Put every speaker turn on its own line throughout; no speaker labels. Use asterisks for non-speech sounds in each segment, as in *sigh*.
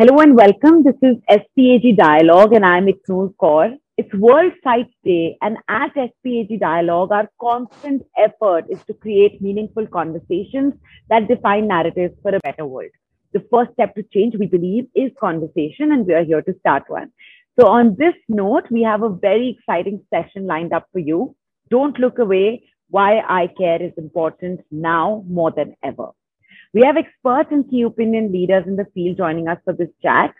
Hello and welcome. This is SPAG Dialogue and I'm Iknoor Kaur. It's World Sight Day and at SPAG Dialogue, our constant effort is to create meaningful conversations that define narratives for a better world. The first step to change, we believe, is conversation and we are here to start one. So on this note, we have a very exciting session lined up for you. Don't look away. Why I care is important now more than ever. We have experts and key opinion leaders in the field joining us for this chat.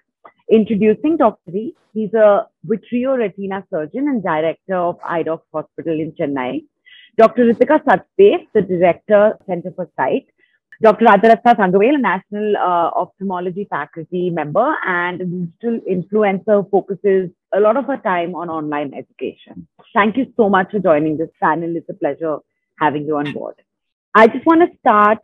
Introducing Dr. Rees. He's a vitreo-retina surgeon and director of IDOX Hospital in Chennai. Dr. Ritika Sachdev, the director, Center for Sight. Dr. Rajaratna Thangavel, a national uh, ophthalmology faculty member and a digital influencer, who focuses a lot of her time on online education. Thank you so much for joining this panel. It's a pleasure having you on board. I just want to start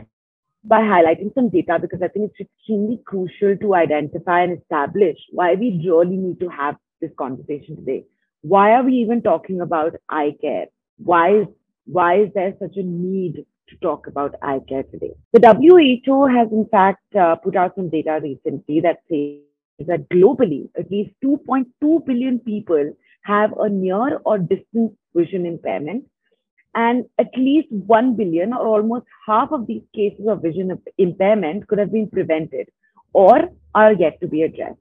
by highlighting some data because I think it's extremely crucial to identify and establish why we really need to have this conversation today. Why are we even talking about eye care? Why is, why is there such a need to talk about eye care today? The WHO has in fact uh, put out some data recently that says that globally, at least 2.2 billion people have a near or distant vision impairment and at least 1 billion or almost half of these cases of vision impairment could have been prevented or are yet to be addressed.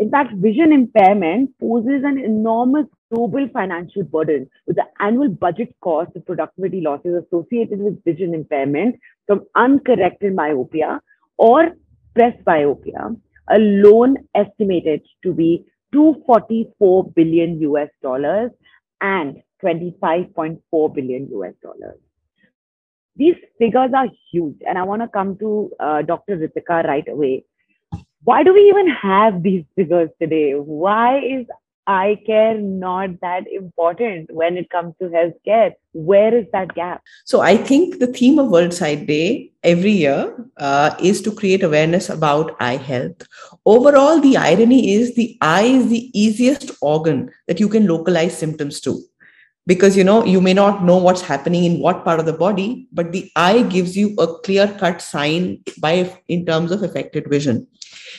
In fact, vision impairment poses an enormous global financial burden with the annual budget cost of productivity losses associated with vision impairment from uncorrected myopia or presbyopia alone estimated to be 244 billion US dollars and 25.4 billion US dollars. These figures are huge, and I want to come to uh, Dr. Ritika right away. Why do we even have these figures today? Why is eye care not that important when it comes to healthcare? Where is that gap?
So, I think the theme of World Sight Day every year uh, is to create awareness about eye health. Overall, the irony is the eye is the easiest organ that you can localize symptoms to because you know you may not know what's happening in what part of the body but the eye gives you a clear cut sign by in terms of affected vision.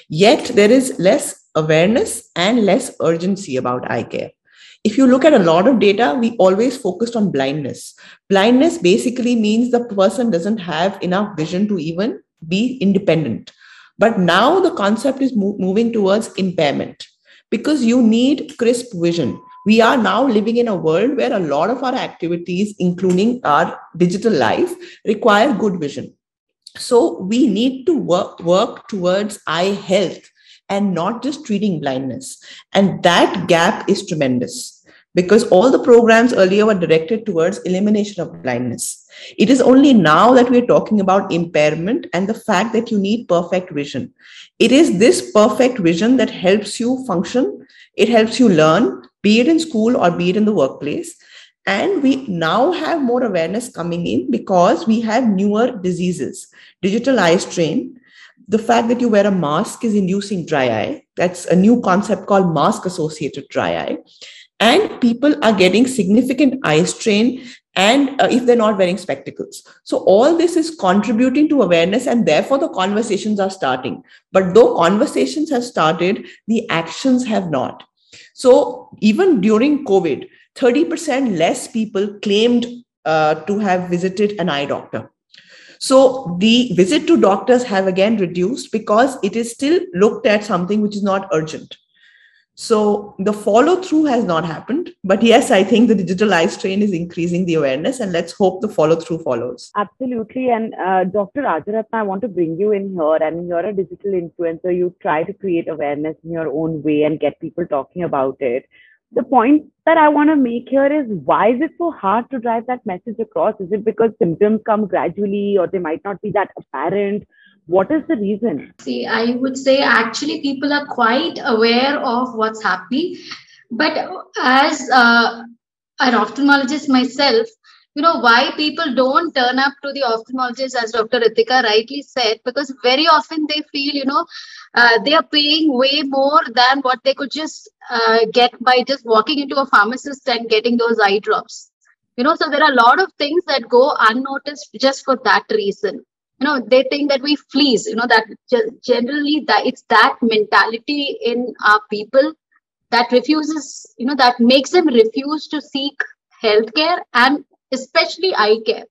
Yet there is less awareness and less urgency about eye care. If you look at a lot of data we always focused on blindness. Blindness basically means the person doesn't have enough vision to even be independent. But now the concept is mo- moving towards impairment. Because you need crisp vision we are now living in a world where a lot of our activities, including our digital life, require good vision. So we need to work, work towards eye health and not just treating blindness. And that gap is tremendous because all the programs earlier were directed towards elimination of blindness. It is only now that we're talking about impairment and the fact that you need perfect vision. It is this perfect vision that helps you function, it helps you learn, be it in school or be it in the workplace. And we now have more awareness coming in because we have newer diseases. Digital eye strain, the fact that you wear a mask is inducing dry eye. That's a new concept called mask associated dry eye. And people are getting significant eye strain and uh, if they're not wearing spectacles. So all this is contributing to awareness and therefore the conversations are starting. But though conversations have started, the actions have not. So even during COVID, 30% less people claimed uh, to have visited an eye doctor. So the visit to doctors have again reduced because it is still looked at something which is not urgent. So the follow through has not happened. But yes, I think the digital eye strain is increasing the awareness, and let's hope the follow through follows.
Absolutely. And uh, Dr. Rajaratna, I want to bring you in here. I mean, you're a digital influencer. You try to create awareness in your own way and get people talking about it. The point that I want to make here is why is it so hard to drive that message across? Is it because symptoms come gradually or they might not be that apparent? What is the reason?
See, I would say actually people are quite aware of what's happening. But as uh, an ophthalmologist myself, you know why people don't turn up to the ophthalmologist as dr ritika rightly said because very often they feel you know uh, they are paying way more than what they could just uh, get by just walking into a pharmacist and getting those eye drops you know so there are a lot of things that go unnoticed just for that reason you know they think that we fleece you know that generally that it's that mentality in our people that refuses you know that makes them refuse to seek healthcare and especially eye care.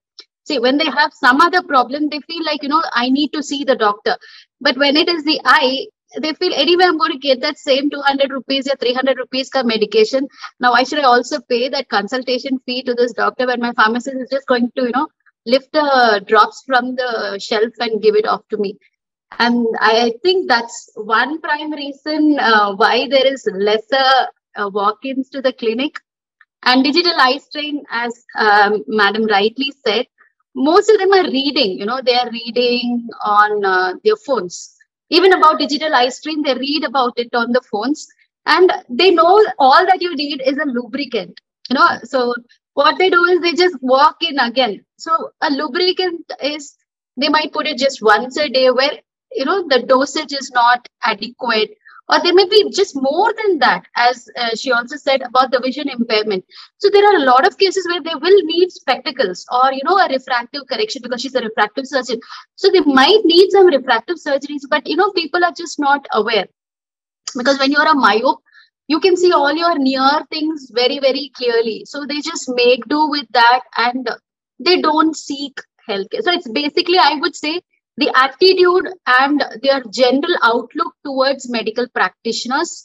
See when they have some other problem they feel like you know i need to see the doctor. But when it is the eye they feel anyway i'm going to get that same 200 rupees or 300 rupees ka medication. Now why should i also pay that consultation fee to this doctor when my pharmacist is just going to you know lift the drops from the shelf and give it off to me. And i think that's one prime reason uh, why there is lesser uh, walk-ins to the clinic. And digital eye strain as um, madam rightly said most of them are reading you know they are reading on uh, their phones. Even about digital eye strain they read about it on the phones. And they know all that you need is a lubricant you know. So what they do is they just walk in again. So a lubricant is they might put it just once a day where you know the dosage is not adequate. Or there may be just more than that as uh, she also said about the vision impairment. So there are a lot of cases where they will need spectacles or you know a refractive correction because she's a refractive surgeon. So they might need some refractive surgeries but you know people are just not aware. Because when you're a myope you can see all your near things very very clearly so they just make do with that and they don't seek healthcare so it's basically i would say the attitude and their general outlook towards medical practitioners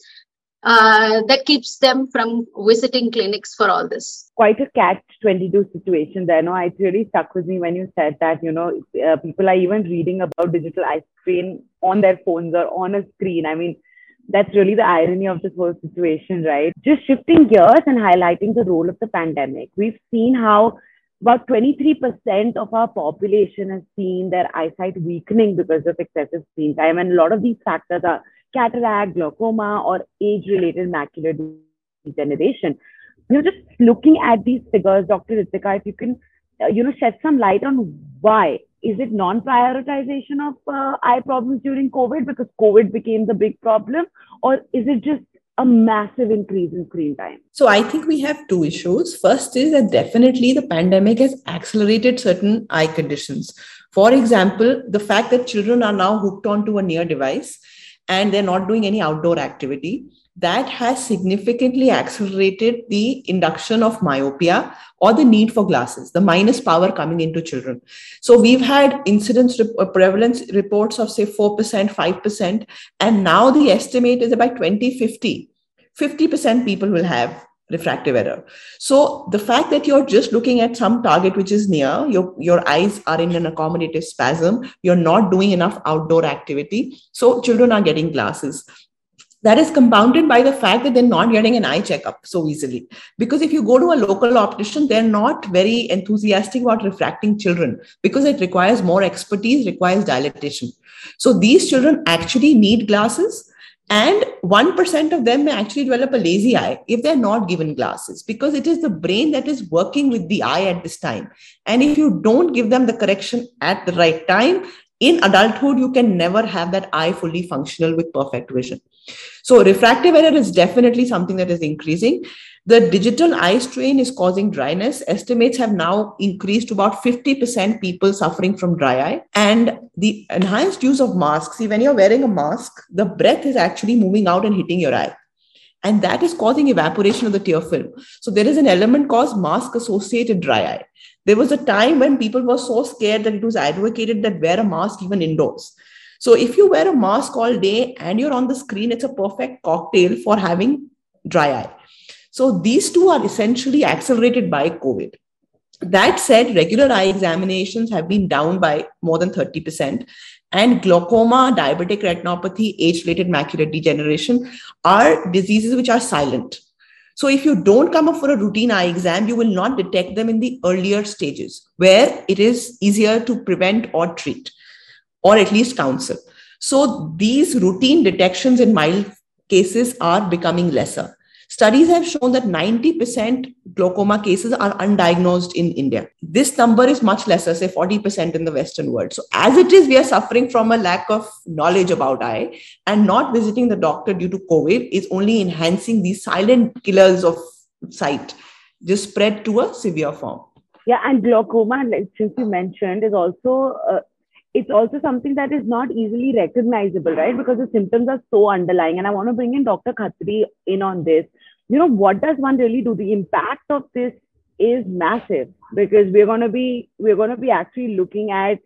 uh, that keeps them from visiting clinics for all this.
Quite a catch 22 situation there. No, it really stuck with me when you said that, you know, uh, people are even reading about digital eye strain on their phones or on a screen. I mean, that's really the irony of this whole situation, right? Just shifting gears and highlighting the role of the pandemic. We've seen how about 23% of our population has seen their eyesight weakening because of excessive screen time. And a lot of these factors are cataract, glaucoma, or age related macular degeneration. You know, just looking at these figures, Dr. Ritika, if you can, you know, shed some light on why. Is it non prioritization of uh, eye problems during COVID because COVID became the big problem? Or is it just a massive increase in screen time?
So I think we have two issues. First is that definitely the pandemic has accelerated certain eye conditions. For example, the fact that children are now hooked onto a near device and they're not doing any outdoor activity that has significantly accelerated the induction of myopia or the need for glasses, the minus power coming into children. So we've had incidence uh, prevalence reports of say 4%, 5%, and now the estimate is about 2050. 50% people will have refractive error. So the fact that you're just looking at some target which is near, your, your eyes are in an accommodative spasm, you're not doing enough outdoor activity. So children are getting glasses that is compounded by the fact that they're not getting an eye checkup so easily. Because if you go to a local optician, they're not very enthusiastic about refracting children because it requires more expertise, requires dilatation. So these children actually need glasses. And 1% of them may actually develop a lazy eye if they're not given glasses because it is the brain that is working with the eye at this time. And if you don't give them the correction at the right time, in adulthood, you can never have that eye fully functional with perfect vision. So refractive error is definitely something that is increasing. The digital eye strain is causing dryness. Estimates have now increased to about 50% people suffering from dry eye. And the enhanced use of masks, see, when you're wearing a mask, the breath is actually moving out and hitting your eye. And that is causing evaporation of the tear film. So there is an element called mask associated dry eye. There was a time when people were so scared that it was advocated that wear a mask even indoors. So if you wear a mask all day and you're on the screen, it's a perfect cocktail for having dry eye. So these two are essentially accelerated by COVID. That said, regular eye examinations have been down by more than 30%. And glaucoma, diabetic retinopathy, age related macular degeneration are diseases which are silent. So if you don't come up for a routine eye exam, you will not detect them in the earlier stages where it is easier to prevent or treat or at least counsel. So these routine detections in mild cases are becoming lesser. Studies have shown that 90% glaucoma cases are undiagnosed in India. This number is much lesser, say 40% in the Western world. So, as it is, we are suffering from a lack of knowledge about eye, and not visiting the doctor due to COVID is only enhancing these silent killers of sight, just spread to a severe form.
Yeah, and glaucoma, since you mentioned, is also uh, it's also something that is not easily recognizable, right? Because the symptoms are so underlying. And I want to bring in Dr. Khatri in on this. You know, what does one really do? The impact of this is massive because we're going to be we're going to be actually looking at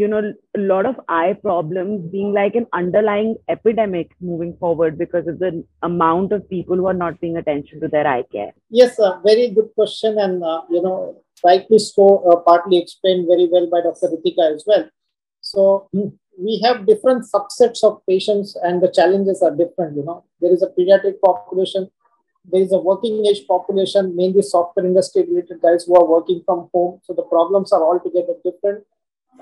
you know a lot of eye problems being like an underlying epidemic moving forward because of the amount of people who are not paying attention to their eye care
yes a very good question and uh, you know rightly so uh, partly explained very well by dr ritika as well so we have different subsets of patients and the challenges are different you know. There is a pediatric population there is a working age population mainly software industry related guys who are working from home. So the problems are altogether different.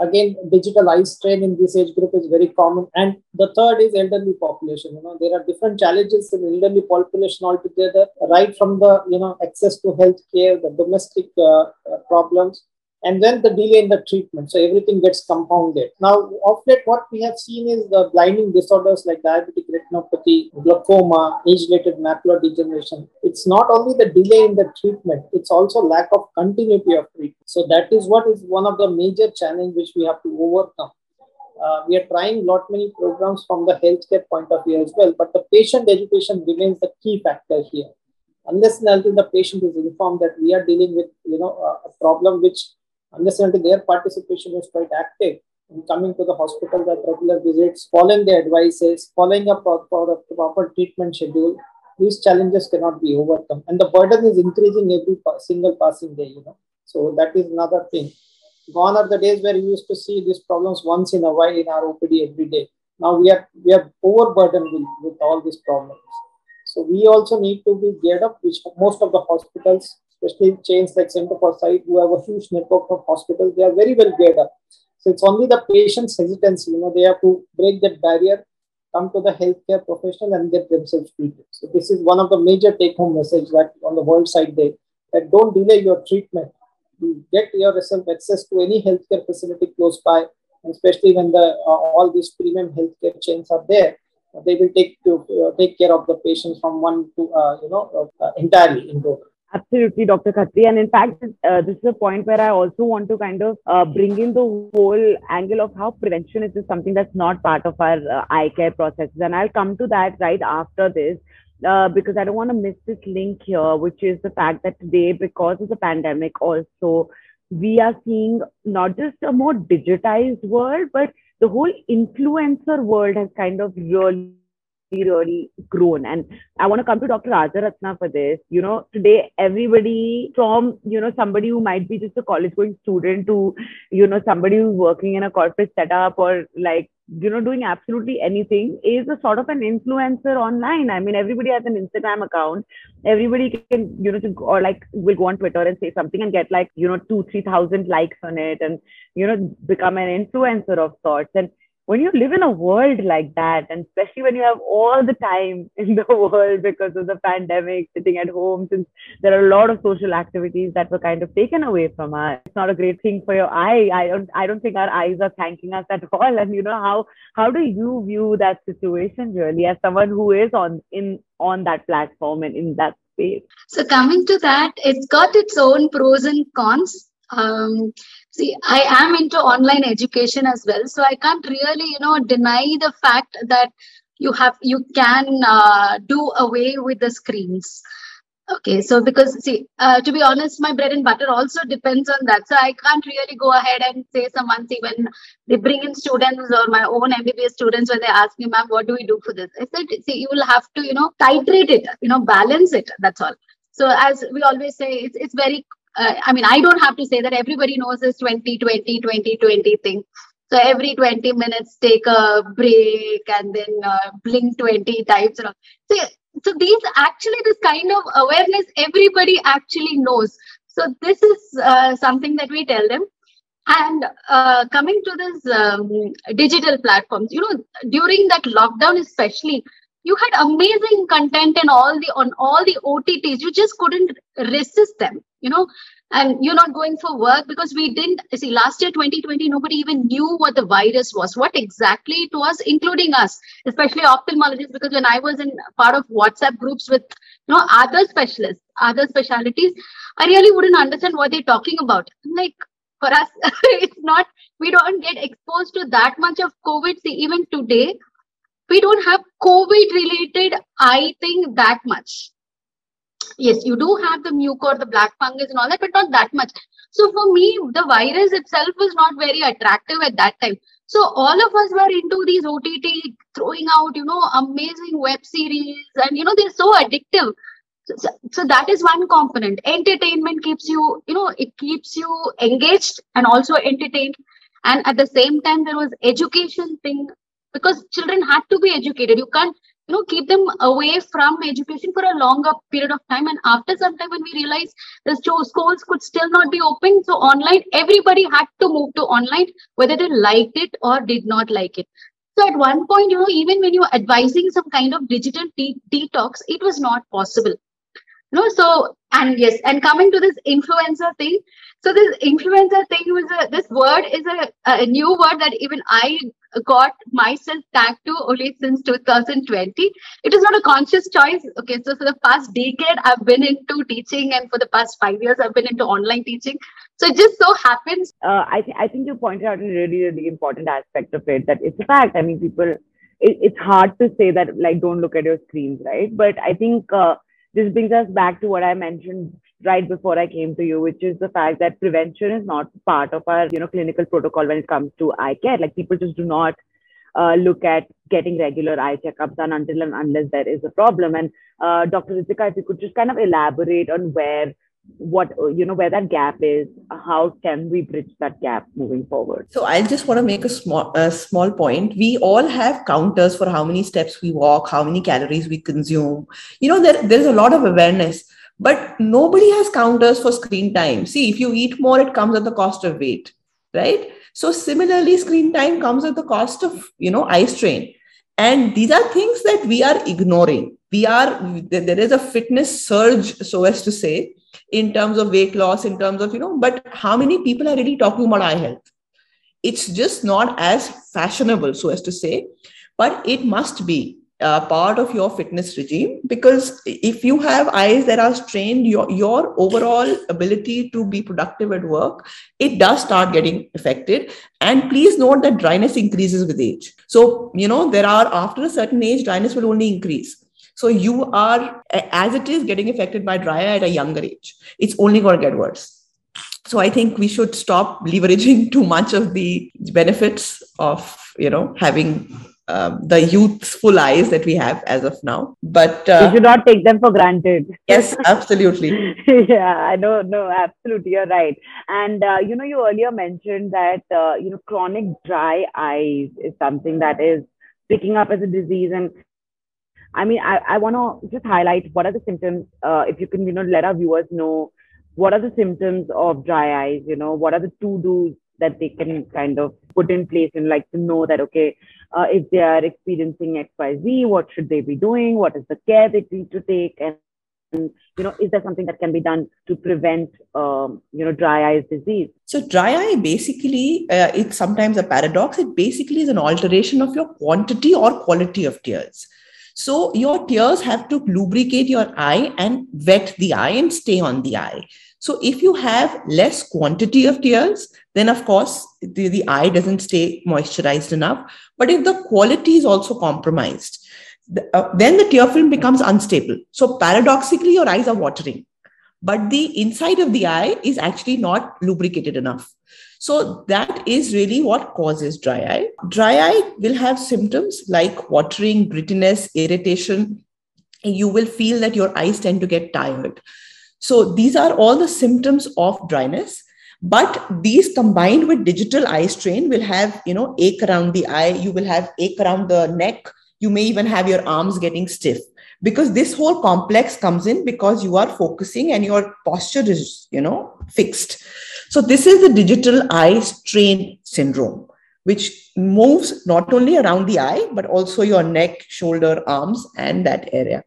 Again digital eye strain in this age group is very common. And the third is elderly population you know. There are different challenges in elderly population altogether right from the you know access to health care the domestic uh, uh, problems and then the delay in the treatment. So everything gets compounded. Now, of late, what we have seen is the blinding disorders like diabetic retinopathy, glaucoma, age-related macular degeneration. It's not only the delay in the treatment; it's also lack of continuity of treatment. So that is what is one of the major challenges which we have to overcome. Uh, we are trying lot many programs from the healthcare point of view as well, but the patient education remains the key factor here unless and until the patient is informed that we are dealing with you know a, problem which unless until their participation is quite active in coming to the hospital at regular visits, following the advices, following a proper treatment schedule, these challenges cannot be overcome. And the burden is increasing every single passing day, you know. So that is another thing. Gone are the days where we used to see these problems once in a while in our OPD every day. Now we are we are overburdened with, with all these problems. So we also need to be geared up, which most of the hospitals especially chains like Center for Sight, who have a huge network of hospitals, they are very well geared up. So it's only the patient's hesitancy, you know, they have to break that barrier, come to the healthcare professional and get themselves treated. So this is one of the major take-home message that on the World Sight Day, that don't delay your treatment. You get yourself access to any healthcare facility close by, especially when the uh, all these premium healthcare chains are there they will take to uh, take care of the patients from one to uh, you know uh, entirely in total.
Absolutely, Dr. Khatri. And in fact, uh, this is a point where I also want to kind of uh, bring in the whole angle of how prevention is just something that's not part of our uh, eye care processes. And I'll come to that right after this. Uh, because I don't want to miss this link here, which is the fact that today, because of the pandemic, also we are seeing not just a more digitized world, but the whole influencer world has kind of really really grown. And I want to come to Dr. Rajaratna for this. You know, today everybody from, you know, somebody who might be just a college going student to, you know, somebody who's working in a corporate setup or like, you know, doing absolutely anything is a sort of an influencer online. I mean, everybody has an Instagram account. Everybody can, you know, or like will go on Twitter and say something and get like, you know, two, three thousand likes on it and, you know, become an influencer of sorts. And when you live in a world like that, and especially when you have all the time *laughs* in the world because of the pandemic, sitting at home, since there are a lot of social activities that were kind of taken away from us, it's not a great thing for your eye. I don't, I don't think our eyes are thanking us at *laughs* all. And you know how, how do you view that situation really as someone who is on in on that platform and in that space?
So coming to that, it's got its own pros and cons um, see i am into online education as well so i can't really you know deny the fact that you have you can uh, do away with the screens. Okay so because see uh, to be honest my bread and butter also depends on that. So i can't really go ahead and say someone see when they bring in students or my own mbbs students when they ask me ma'am what do we do for this? I said see you will have to you know titrate it you know balance it that's all. So as we always say it's, it's very uh, I mean, I don't have to say that everybody knows this 20, 20, 20, 20 thing. So every 20 minutes, take a break and then uh, blink 20 times. So, so these actually, this kind of awareness, everybody actually knows. So this is uh, something that we tell them. And uh, coming to this um, digital platforms, you know, during that lockdown, especially, you had amazing content and all the on all the OTTs. You just couldn't resist them you know and you're not going for work because we didn't see last year 2020 nobody even knew what the virus was what exactly it was including us especially ophthalmologists because when i was in part of whatsapp groups with you know other specialists other specialties i really wouldn't understand what they're talking about like for us *laughs* it's not we don't get exposed to that much of covid see even today we don't have covid related I think that much. Yes you do have the mucor the black fungus and all that but not that much. So for me the virus itself was not very attractive at that time. So all of us were into these ott throwing out you know amazing web series and you know they're so addictive. So, so that is one component. Entertainment keeps you you know it keeps you engaged and also entertained. And at the same time there was education thing because children had to be educated. You can't you know keep them away from education for a longer period of time. And after some time when we realized the schools could still not be open so online everybody had to move to online whether they liked it or did not like it. So at one point you know even when you were advising some kind of digital de- detox it was not possible no so and yes and coming to this influencer thing so this influencer thing was a this word is a, a new word that even i got myself tagged to only since 2020 it is not a conscious choice okay so for the past decade i've been into teaching and for the past five years i've been into online teaching. So it just so happens
uh, I, th- I think you pointed out a really really important aspect of it that it's a fact. I mean people it, it's hard to say that like don't look at your screens right? But i think uh, this brings us back to what I mentioned right before I came to you, which is the fact that prevention is not part of our, you know, clinical protocol when it comes to eye care. Like people just do not uh, look at getting regular eye checkups done until and unless there is a problem. And uh, Dr. Ritika, if you could just kind of elaborate on where what you know where that gap is how can we bridge that gap moving forward?
So i just want to make a small a small point. We all have counters for how many steps we walk how many calories we consume. You know there, there's a lot of awareness but nobody has counters for screen time. See if you eat more it comes at the cost of weight right? So similarly screen time comes at the cost of you know eye strain. And these are things that we are ignoring. We are there is a fitness surge so as to say in terms of weight loss, in terms of, you know, but how many people are really talking about eye health? It's just not as fashionable, so as to say, but it must be part of your fitness regime because if you have eyes that are strained your, your overall ability to be productive at work it does start getting affected. And please note that dryness increases with age. So you know there are after a certain age dryness will only increase so you are, as it is, getting affected by dry eye at a younger age. It's only going to get worse. So I think we should stop leveraging too much of the benefits of, you know, having um, the youthful eyes that we have as of now. But
uh, we should not take them for granted.
Yes, *laughs* absolutely.
yeah, I know. No, absolutely, you're right. And uh, you know, you earlier mentioned that uh, you know chronic dry eyes is something that is picking up as a disease, and I mean, I, I want to just highlight what are the symptoms, uh, if you can, you know, let our viewers know what are the symptoms of dry eyes, you know, what are the to-dos that they can kind of put in place and like to know that, okay, uh, if they are experiencing XYZ, what should they be doing? What is the care they need to take? And, and you know, is there something that can be done to prevent, um, you know, dry eyes disease?
So dry eye basically, uh, it's sometimes a paradox. It basically is an alteration of your quantity or quality of tears. So your tears have to lubricate your eye and wet the eye and stay on the eye. So if you have less quantity of tears, then of course the, the eye doesn't stay moisturized enough. But if the quality is also compromised, the, uh, then the tear film becomes unstable. So paradoxically, your eyes are watering, but the inside of the eye is actually not lubricated enough. So that is really what causes dry eye. Dry eye will have symptoms like watering, grittiness, irritation. You will feel that your eyes tend to get tired. So these are all the symptoms of dryness. But these combined with digital eye strain will have, you know, ache around the eye. You will have ache around the neck. You may even have your arms getting stiff because this whole complex comes in because you are focusing and your posture is, you know, fixed. So this is the digital eye strain syndrome, which moves not only around the eye, but also your neck, shoulder, arms, and that area.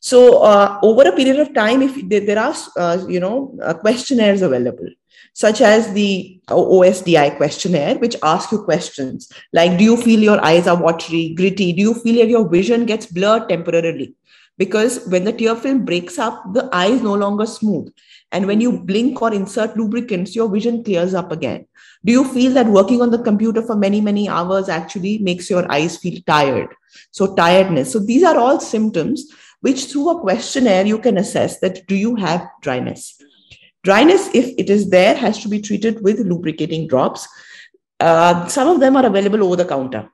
So uh, over a period of time, if there are, uh, you know, uh, questionnaires available, such as the OSDI questionnaire, which asks you questions like, do you feel your eyes are watery, gritty? Do you feel that your vision gets blurred temporarily? Because when the tear film breaks up, the eye is no longer smooth. And when you blink or insert lubricants, your vision clears up again. Do you feel that working on the computer for many, many hours actually makes your eyes feel tired? So, tiredness. So, these are all symptoms which, through a questionnaire, you can assess that do you have dryness? Dryness, if it is there, has to be treated with lubricating drops. Uh, some of them are available over the counter.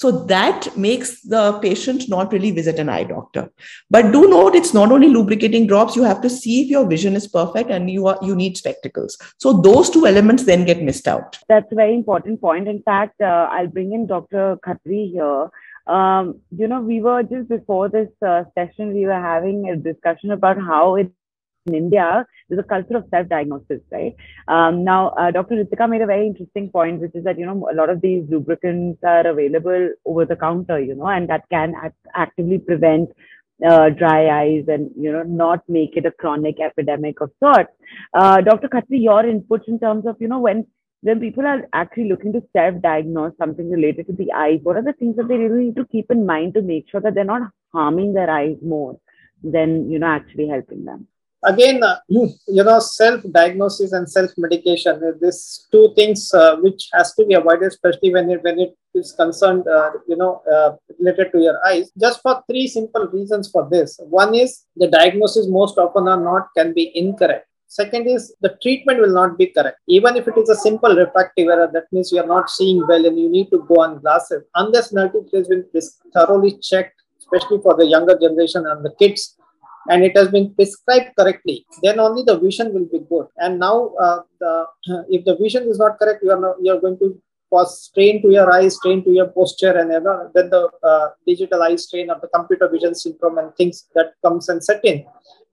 So that makes the patient not really visit an eye doctor. But do note it's not only lubricating drops, you have to see if your vision is perfect and you are you need spectacles. So those two elements then get missed out.
That's a very important point. In fact, uh, I'll bring in Dr. Khatri here. Um, you know, we were just before this uh, session, we were having a discussion about how it in India, there's a culture of self-diagnosis, right? Um, now, uh, Dr. Ritika made a very interesting point, which is that, you know, a lot of these lubricants are available over the counter, you know, and that can act- actively prevent uh, dry eyes and, you know, not make it a chronic epidemic of sorts. Uh, Dr. Khatri, your inputs in terms of, you know, when when people are actually looking to self-diagnose something related to the eyes, what are the things that they really need to keep in mind to make sure that they're not harming their eyes more than, you know, actually helping them?
Again, uh, you know, self-diagnosis and self-medication. Uh, these two things uh, which has to be avoided, especially when it when it is concerned, uh, you know, uh, related to your eyes. Just for three simple reasons for this. One is the diagnosis most often or not can be incorrect. Second is the treatment will not be correct. Even if it is a simple refractive error, that means you are not seeing well and you need to go on glasses. Unless it has been thoroughly checked, especially for the younger generation and the kids, and it has been prescribed correctly, then only the vision will be good. And now, uh, the, *clears throat* if the vision is not correct, you are not, you are going to cause strain to your eyes, strain to your posture, and then the uh, digital eye strain or the computer vision syndrome and things that comes and set in.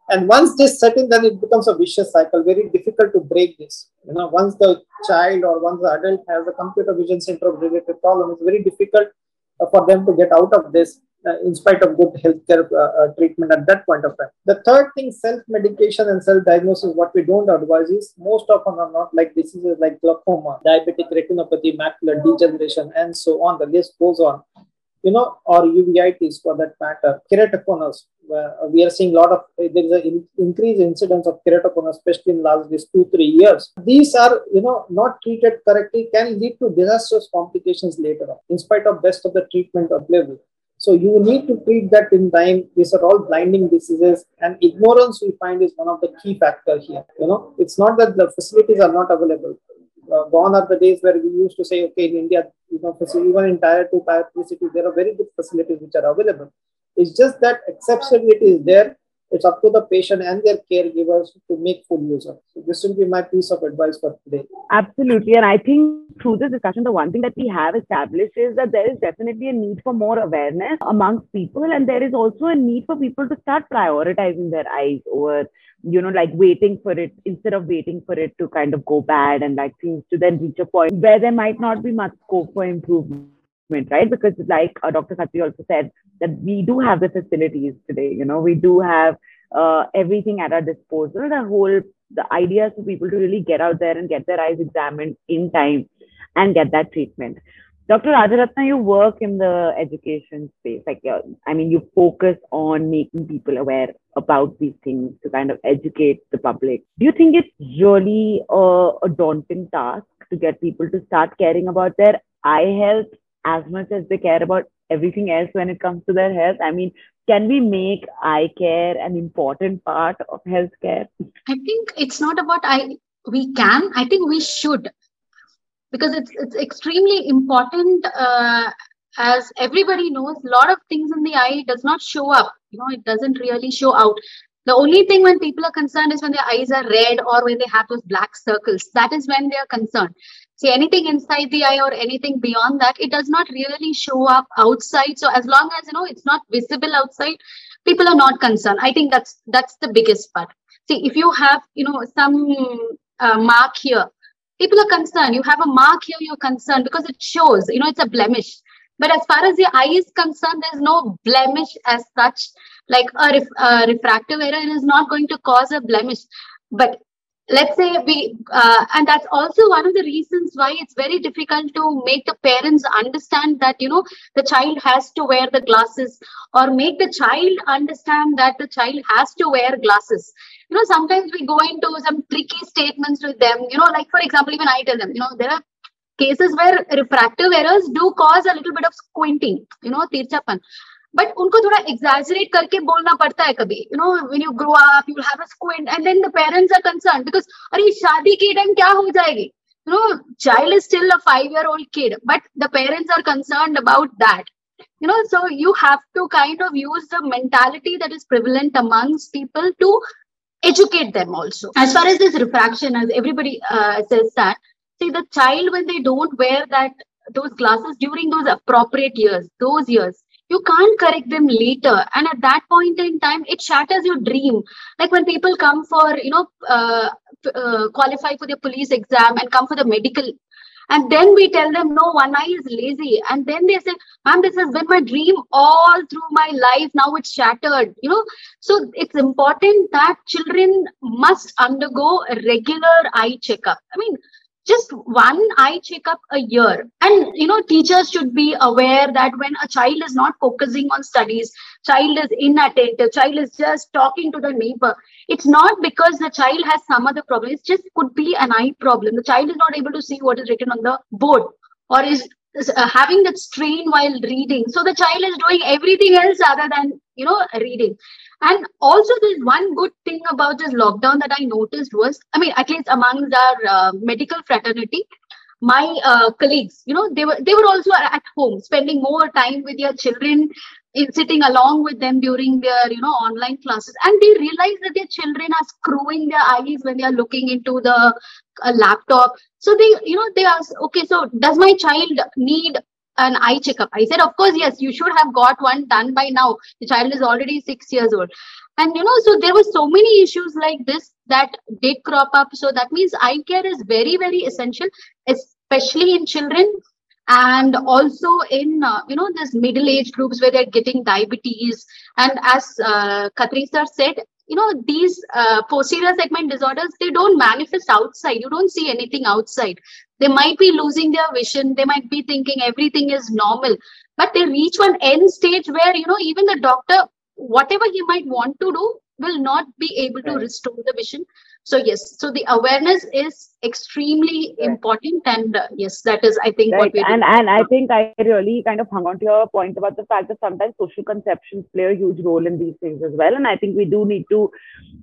And once this set in, then it becomes a vicious cycle. Very difficult to break this. You know, once the child or once the adult has a computer vision syndrome related problem, it's very difficult for them to get out of this in spite of good healthcare uh, uh, treatment at that point of time. The third thing, self-medication and self-diagnosis, what we don't advise is most often are not like diseases like glaucoma, diabetic retinopathy, macular degeneration, and so on. The list goes on. You know, or uveitis for that matter, keratoconus. we are seeing a lot of there is an increased incidence of keratoconus, especially in last these two three years. These are you know not treated correctly can lead to disastrous complications later on, in spite of best of the treatment available. So you need to treat that in time. These are all blinding diseases, and ignorance we find is one of the key factors here. You know, it's not that the facilities are not available. Uh, gone are the days where we used to say, okay, in India, you know, even in tier two, tier three cities, there are very good facilities which are available. It's just that accessibility is there it's up to the patient and their caregivers to make full use of. So this will be my piece of advice for today.
Absolutely. And I think through this discussion, the one thing that we have established is that there is definitely a need for more awareness amongst people. And there is also a need for people to start prioritizing their eyes over, you know, like waiting for it instead of waiting for it to kind of go bad and like things to then reach a point where there might not be much scope for improvement right? Because like uh, Dr. Khatri also said that we do have the facilities today. You know, we do have uh, everything at our disposal. The whole the ideas for people to really get out there and get their eyes examined in time and get that treatment. Dr. Rajaratna, you work in the education space. Like, uh, I mean, you focus on making people aware about these things to kind of educate the public. Do you think it's really a, a daunting task to get people to start caring about their eye health as much as they care about everything else when it comes to their health? I mean, can we make eye care an important part of healthcare?
I think it's not about I. We can. I think we should, because it's it's extremely important. Uh, as everybody knows, a lot of things in the eye does not show up. You know, it doesn't really show out. The only thing when people are concerned is when their eyes are red or when they have those black circles. That is when they are concerned. See, anything inside the eye or anything beyond that, it does not really show up outside. So as long as you know it's not visible outside, people are not concerned. I think that's that's the biggest part. See, if you have you know some uh, mark here, people are concerned. You have a mark here, you're concerned because it shows. You know, it's a blemish. But as far as the eye is concerned, there's no blemish as such. Like a, ref, a refractive error is not going to cause a blemish. But let's say we uh, and that's also one of the reasons why it's very difficult to make the parents understand that you know the child has to wear the glasses or make the child understand that the child has to wear glasses you know sometimes we go into some tricky statements with them you know like for example even i tell them you know there are cases where refractive errors do cause a little bit of squinting you know tirchapan but उनको थोड़ा exaggerate करके बोलना पड़ता है कभी you know when you grow up you have a squint and then the parents are concern because अरे शादी के टाइम क्या हो जाएगी you know child is still a 5 year old kid but the parents are concerned about that you know so you have to kind of use the mentality that is prevalent amongst people to educate them also. As far as this refraction as everybody uh, says that see the child when they don't wear that those glasses during those appropriate years those years you can't correct them later. And at that point in time it shatters your dream. Like when people come for you know uh, uh, qualify for the police exam and come for the medical and then we tell them no one eye is lazy. And then they say ma'am this has been my dream all through my life. Now it's shattered. You know? So it's important that children must undergo a regular eye checkup. I mean just one eye checkup a year. And you know teachers should be aware that when a child is not focusing on studies child is inattentive child is just talking to the neighbor it's not because the child has some other problem it just could be an eye problem. The child is not able to see what is written on the board or is, uh, having that strain while reading. So the child is doing everything else other than you know reading and also, there's one good thing about this lockdown that I noticed was, I mean, at least amongst our uh, medical fraternity, my uh, colleagues, you know, they were they were also at home, spending more time with their children, in sitting along with them during their you know online classes, and they realize that their children are screwing their eyes when they are looking into the uh, laptop. So they, you know, they ask, okay, so does my child need an eye checkup. I said, of course, yes, you should have got one done by now. The child is already six years old. And you know, so there were so many issues like this that did crop up. So that means eye care is very, very essential, especially in children and also in uh, you know this middle age groups where they're getting diabetes and as uh, said you know these uh, posterior segment disorders they don't manifest outside. You don't see anything outside. They might be losing their vision. They might be thinking everything is normal. But they reach one end stage where you know even the doctor whatever he might want to do will not be able to restore the vision so yes so the awareness is extremely right. important and uh, yes that is i think
right.
what we
and and i think i really kind of hung on to your point about the fact that sometimes social conceptions play a huge role in these things as well and i think we do need to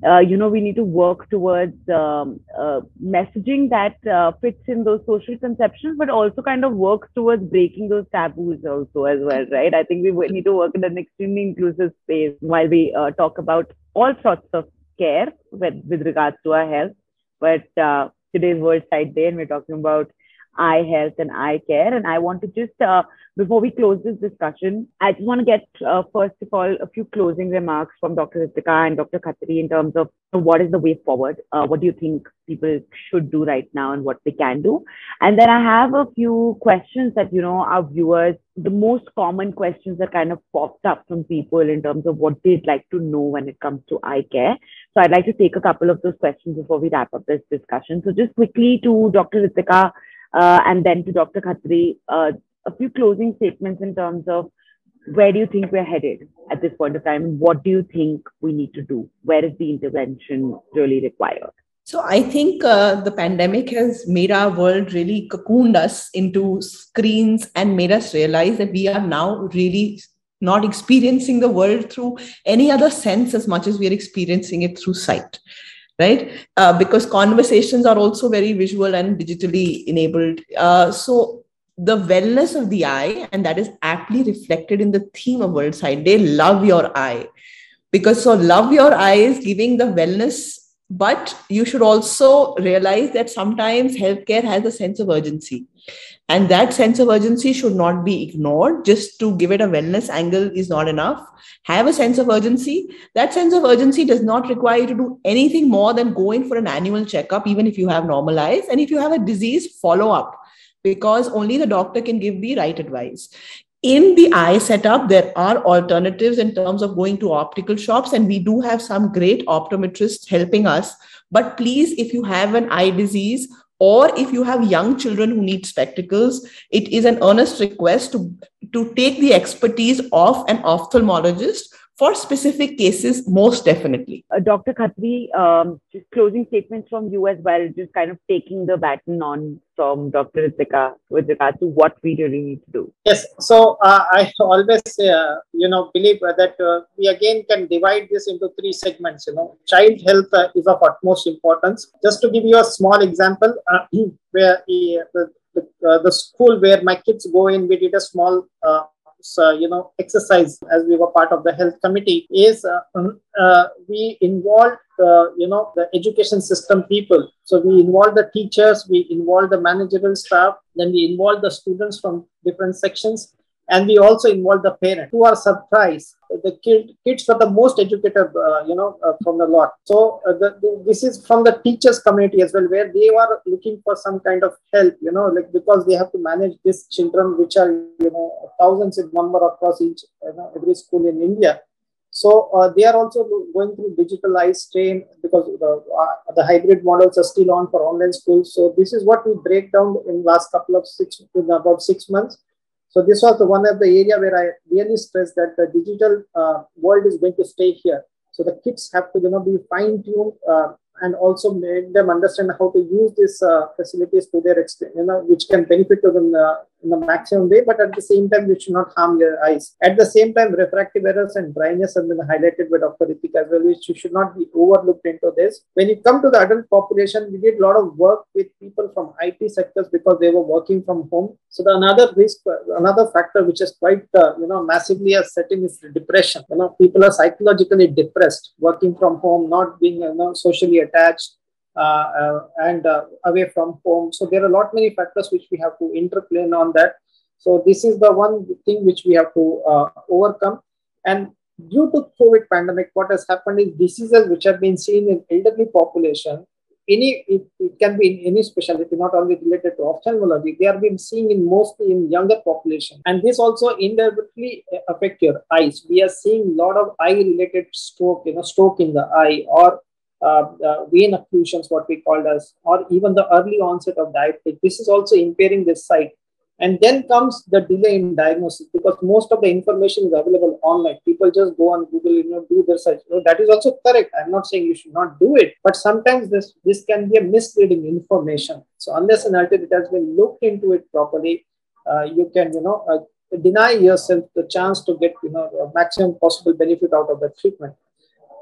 uh, you know we need to work towards um, uh, messaging that uh, fits in those social conceptions but also kind of works towards breaking those taboos also as well right i think we need to work in an extremely inclusive space while we uh, talk about all sorts of care with, with regards to our health. But uh, today's World Sight Day, and we're talking about eye health and eye care. And I want to just, uh, before we close this discussion, I just want to get, uh, first of all, a few closing remarks from Dr. Ritika and Dr. Khatri in terms of what is the way forward? Uh, what do you think people should do right now and what they can do? And then I have a few questions that, you know, our viewers, the most common questions that kind of popped up from people in terms of what they'd like to know when it comes to eye care. So I'd like to take a couple of those questions before we wrap up this discussion. So just quickly to Dr. Ritika, uh, and then to Dr. Khatri, uh, a few closing statements in terms of where do you think we're headed at this point of time? What do you think we need to do? Where is the intervention really required?
So I think uh, the pandemic has made our world really cocooned us into screens and made us realize that we are now really not experiencing the world through any other sense as much as we are experiencing it through sight right? Uh, because conversations are also very visual and digitally enabled. Uh, so the wellness of the eye and that is aptly reflected in the theme of world sight day love your eye. Because so love your eye is giving the wellness but you should also realize that sometimes healthcare has a sense of urgency. And that sense of urgency should not be ignored. Just to give it a wellness angle is not enough. Have a sense of urgency. That sense of urgency does not require you to do anything more than go in for an annual checkup even if you have normalized. and if you have a disease follow up. Because only the doctor can give the right advice in the eye setup, there are alternatives in terms of going to optical shops, and we do have some great optometrists helping us. But please, if you have an eye disease or if you have young children who need spectacles, it is an earnest request to, to take the expertise of an ophthalmologist for specific cases, most definitely.
Uh, Dr. Khatri, um, just closing statements from you as well, just kind of taking the baton on from Dr. Ritika with regard to what we really need to do.
Yes, so uh, I always, uh, you know, believe that uh, we again can divide this into three segments. You know, child health uh, is of utmost importance. Just to give you a small example, uh, *clears throat* where the, the, the, school where my kids go in, we did a small uh, you know exercise as we were part of the health committee is uh, uh, we involved uh, you know the education system people. So we involve the teachers we involve the managerial staff then we involve the students from different sections and we also involve the parents who are surprised the kid, kids are the most educated uh, you know uh, from the lot so uh, the, the, this is from the teachers community as well where they are looking for some kind of help you know like because they have to manage these children which are you know thousands in number across each you know, every school in india so uh, they are also going through digitalized train because the, uh, the hybrid models are still on for online schools. So this is what we break down in last couple of six in about six months. So this was the one of the area where I really stressed that the digital uh, world is going to stay here. So the kids have to, you know, be fine tuned uh, and also make them understand how to use these uh, facilities to their extent, you know, which can benefit to them uh, in the maximum way, but at the same time, which should not harm your eyes. At the same time, refractive errors and dryness have been highlighted by Dr. Ritika as well, which should not be overlooked into this. When you come to the adult population, we did a lot of work with people from IT sectors because they were working from home. So the another risk, another factor which is quite, uh, you know, massively a setting is depression. You know, people are psychologically depressed, working from home, not being, you know, socially attached Uh, uh, and uh, away from home. So there are a lot many factors which we have to interplay on that. So this is the one thing which we have to uh, overcome. And due to COVID pandemic, what has happened is diseases which have been seen in elderly population, any it, it, can be in any specialty, not only related to ophthalmology. They are being seen in mostly in younger population, and this also indirectly affect your eyes. We are seeing a lot of eye-related stroke, you know, stroke in the eye or uh, uh, vein occlusions, what we called as, or even the early onset of diabetes. This is also impairing this sight. And then comes the delay in diagnosis because most of the information is available online. People just go on Google, you know, do their search. You know, that is also correct. I'm not saying you should not do it, but sometimes this this can be a misleading information. So unless and until it has been looked into it properly, uh, you can, you know, uh, deny yourself the chance to get, you know, maximum possible benefit out of the treatment.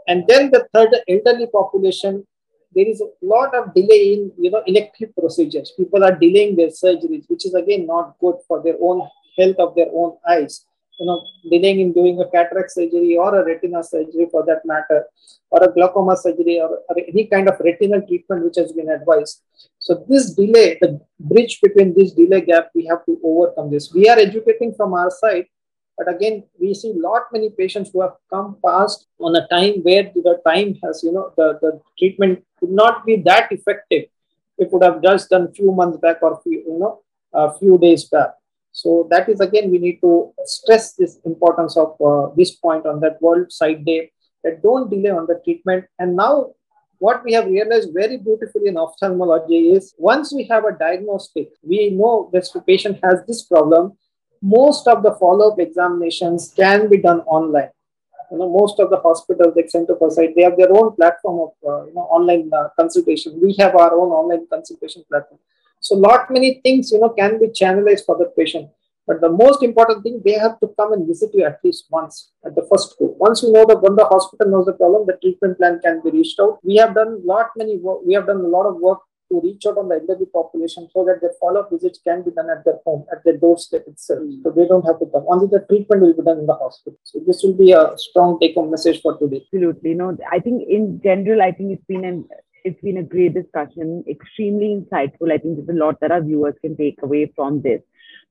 And then the third elderly population, there is a lot of delay in you know elective procedures. People are delaying their surgeries, which is again not good for their own health of their own eyes. You know, delaying in doing a cataract surgery or a retina surgery for that matter, or a glaucoma surgery or, or any kind of retinal treatment which has been advised. So this delay, the bridge between this delay gap, we have to overcome this. We are educating from our side, but again, we see lot many patients who have come past on a time where the time has, you know, the, the treatment could not be that effective. It would have just done few months back or few, you know, a few days back. So that is again, we need to stress this importance of uh, this point on that World Sight Day that don't delay on the treatment. And now what we have realized very beautifully in ophthalmology is once we have a diagnostic, we know this patient has this problem, most of the follow-up examinations can be done online. You know, most of the hospitals, like Center for Sight, they have their own platform of uh, you know online uh, consultation. We have our own online consultation platform. So, lot many things you know can be channelized for the patient. But the most important thing, they have to come and visit you at least once at the first go. Once you know that when the hospital knows the problem, the treatment plan can be reached out. We have done lot many work, we have done a lot of work to reach out on the elderly population so that their follow-up visits can be done at their home, at their doorstep itself. Mm. So they don't have to come. Only the treatment will be done in the hospital. So this will be a strong take-home message for today.
Absolutely. No, I think in general, I think it's been an it's been a great discussion, extremely insightful. I think there's a lot that our viewers can take away from this.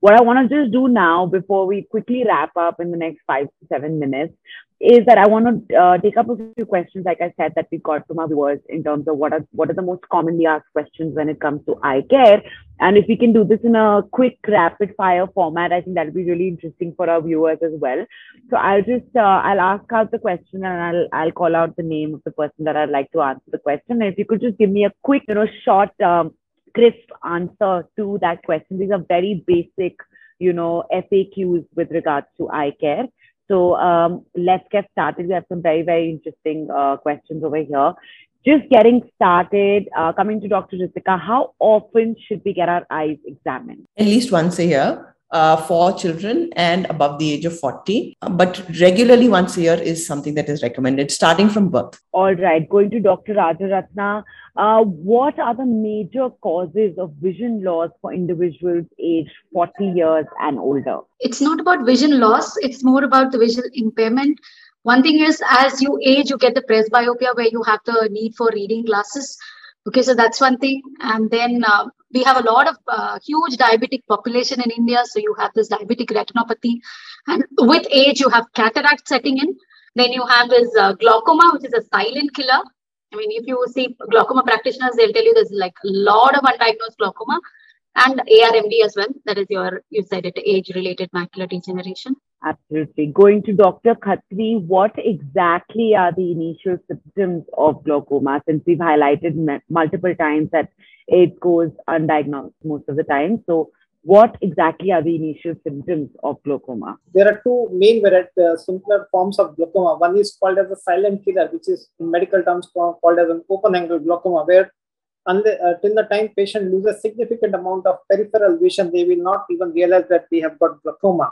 What I want to just do now before we quickly wrap up in the next five to seven minutes is that I want to uh, take up a few questions, like I said, that we got from our viewers in terms of what are what are the most commonly asked questions when it comes to eye care. And if we can do this in a quick, rapid fire format, I think that would be really interesting for our viewers as well. So I'll just uh, I'll ask out the question and I'll I'll call out the name of the person that I'd like to answer the question. And if you could just give me a quick, you know, short, um, crisp answer to that question. These are very basic, you know, FAQs with regards to eye care. So um, let's get started. We have some very, very interesting uh, questions over here. Just getting started, uh, coming to Dr. Jessica, how often should we get our eyes examined?
At least once a year uh, for children and above the age of 40. But regularly once a year is something that is recommended starting from birth.
All right. Going to Dr. Rajaratna, uh, what are the major causes of vision loss for individuals aged 40 years and older?
It's not about vision loss, it's more about the visual impairment. One thing is, as you age, you get the presbyopia where you have the need for reading glasses. Okay, so that's one thing. And then uh, we have a lot of uh, huge diabetic population in India. So you have this diabetic retinopathy. And with age, you have cataract setting in. Then you have this uh, glaucoma, which is a silent killer. I mean, if you see glaucoma practitioners, they'll tell you there's like a lot of undiagnosed glaucoma and ARMD as well. That is your, you said it, age related macular degeneration.
Absolutely. Going to Dr. Khatri, what exactly are the initial symptoms of glaucoma? Since we've highlighted multiple times that it goes undiagnosed most of the time. So, what exactly are the initial symptoms of glaucoma?
There are two main variety, uh, simpler forms of glaucoma. One is called as a silent killer, which is in medical terms called as an open angle glaucoma, where until, uh, till the time patient loses significant amount of peripheral vision, they will not even realize that they have got glaucoma.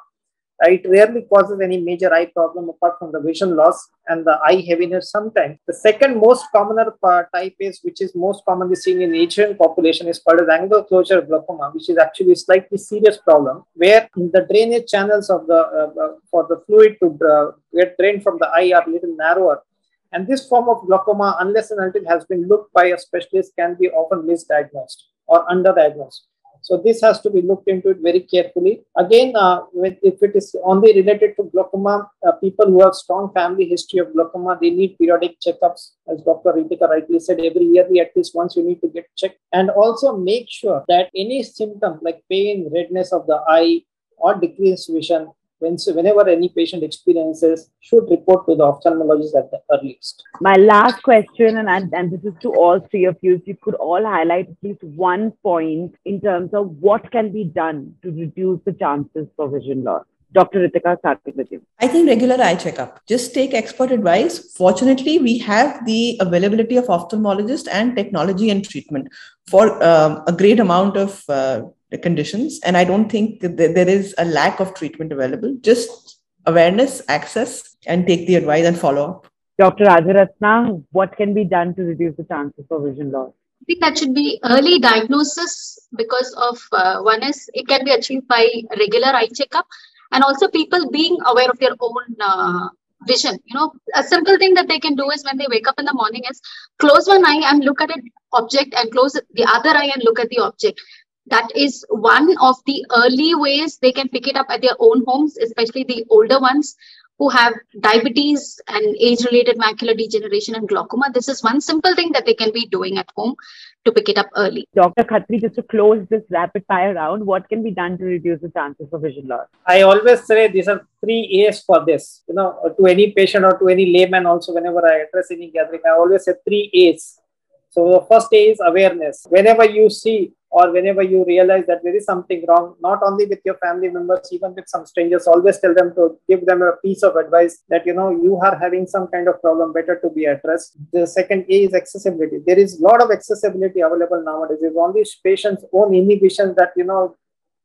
It rarely causes any major eye problem apart from the vision loss and the eye heaviness sometimes. The second most commoner type is, which is most commonly seen in Asian population, is called as angle closure glaucoma, which is actually a slightly serious problem where the drainage channels of the uh, uh, for the fluid to uh, get drained from the eye are little narrower. And this form of glaucoma, unless and until has been looked by a specialist, can be often misdiagnosed or underdiagnosed. So this has to be looked into it very carefully. Again, uh, if it is only related to glaucoma, uh, people who have strong family history of glaucoma, they need periodic checkups. As Dr. Ritika rightly said, every year at least once you need to get checked. And also make sure that any symptom like pain, redness of the eye, or decreased vision when, whenever any patient experiences, should report to the ophthalmologist at the earliest.
My last question, and, and this is to all three of you, if you could all highlight at least one point in terms of what can be done to reduce the chances for vision loss. Dr. Ritika, starting with you.
I think regular eye checkup. Just take expert advice. Fortunately, we have the availability of ophthalmologists and technology and treatment for um, a great amount of uh, conditions. And I don't think that there is a lack of treatment available. Just awareness, access, and take the advice and follow up.
Dr. Rajaratna, what can be done to reduce the chances of vision loss?
I think that should be early diagnosis because of uh, one is it can be achieved by regular eye checkup and also people being aware of their own uh, vision you know a simple thing that they can do is when they wake up in the morning is close one eye and look at an object and close the other eye and look at the object that is one of the early ways they can pick it up at their own homes especially the older ones who have diabetes and age related macular degeneration and glaucoma this is one simple thing that they can be doing at home to pick it up early.
Dr. Khatri, just to close this rapid fire round, what can be done to reduce the chances of vision loss?
I always say these are three A's for this. You know, to any patient or to any layman also, whenever I address any gathering, I always say three A's. So the first A is awareness. Whenever you see or whenever you realize that there is something wrong, not only with your family members, even with some strangers, always tell them to give them a piece of advice that, you know, you are having some kind of problem, better to be addressed. The second A is accessibility. There is a lot of accessibility available nowadays. It's only patients' own inhibitions that, you know,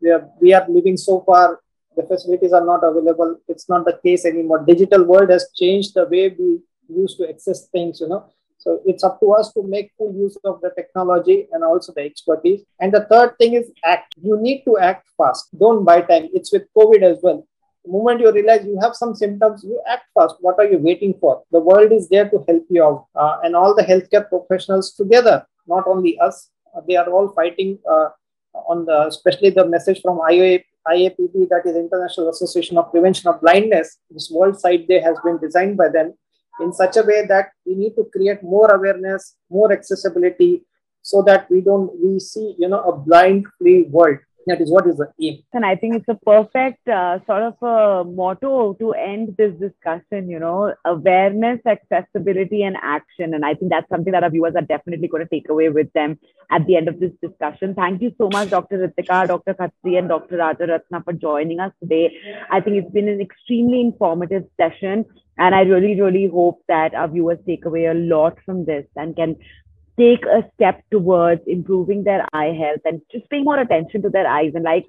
we are, we are living so far the facilities are not available it's not the case anymore digital world has changed the way we used to access things you know so it's up to us to make full use of the technology and also the expertise. And the third thing is act. You need to act fast. Don't buy time. It's with COVID as well. The moment you realize you have some symptoms, you act fast. What are you waiting for? The world is there to help you out. Uh, and all the healthcare professionals together, not only us, uh, they are all fighting uh, on the, especially the message from IOA IAPB, that is International Association of Prevention of Blindness, this World Sight Day has been designed by them in such a way that we need to create more awareness, more accessibility, so that we don't we see you know a blind free world that is what is the aim.
And i think it's a perfect uh, sort of a motto to end this discussion you know awareness accessibility and action. And i think that's something that our viewers are definitely going to take away with them at the end of this discussion. Thank you so much dr ritika dr khatri and dr rajaratna for joining us today. I think it's been an extremely informative session and i really really hope that our viewers take away a lot from this and can take a step towards improving their eye health and just paying more attention to their eyes. And like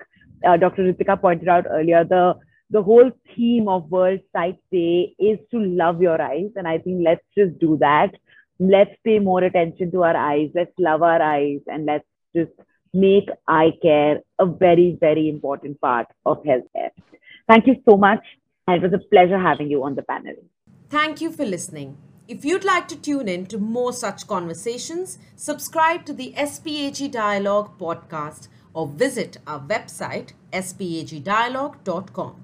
uh, Dr. Ritika pointed out earlier, the the whole theme of World Sight Day is to love your eyes. And I think let's just do that. Let's pay more attention to our eyes. Let's love our eyes and let's just make eye care a very, very important part of healthcare. Thank you so much. And it was a pleasure having you on the panel.
Thank you for listening. If you'd like to tune in to more such conversations, subscribe to the SPAG Dialogue podcast or visit our website spagdialogue.com.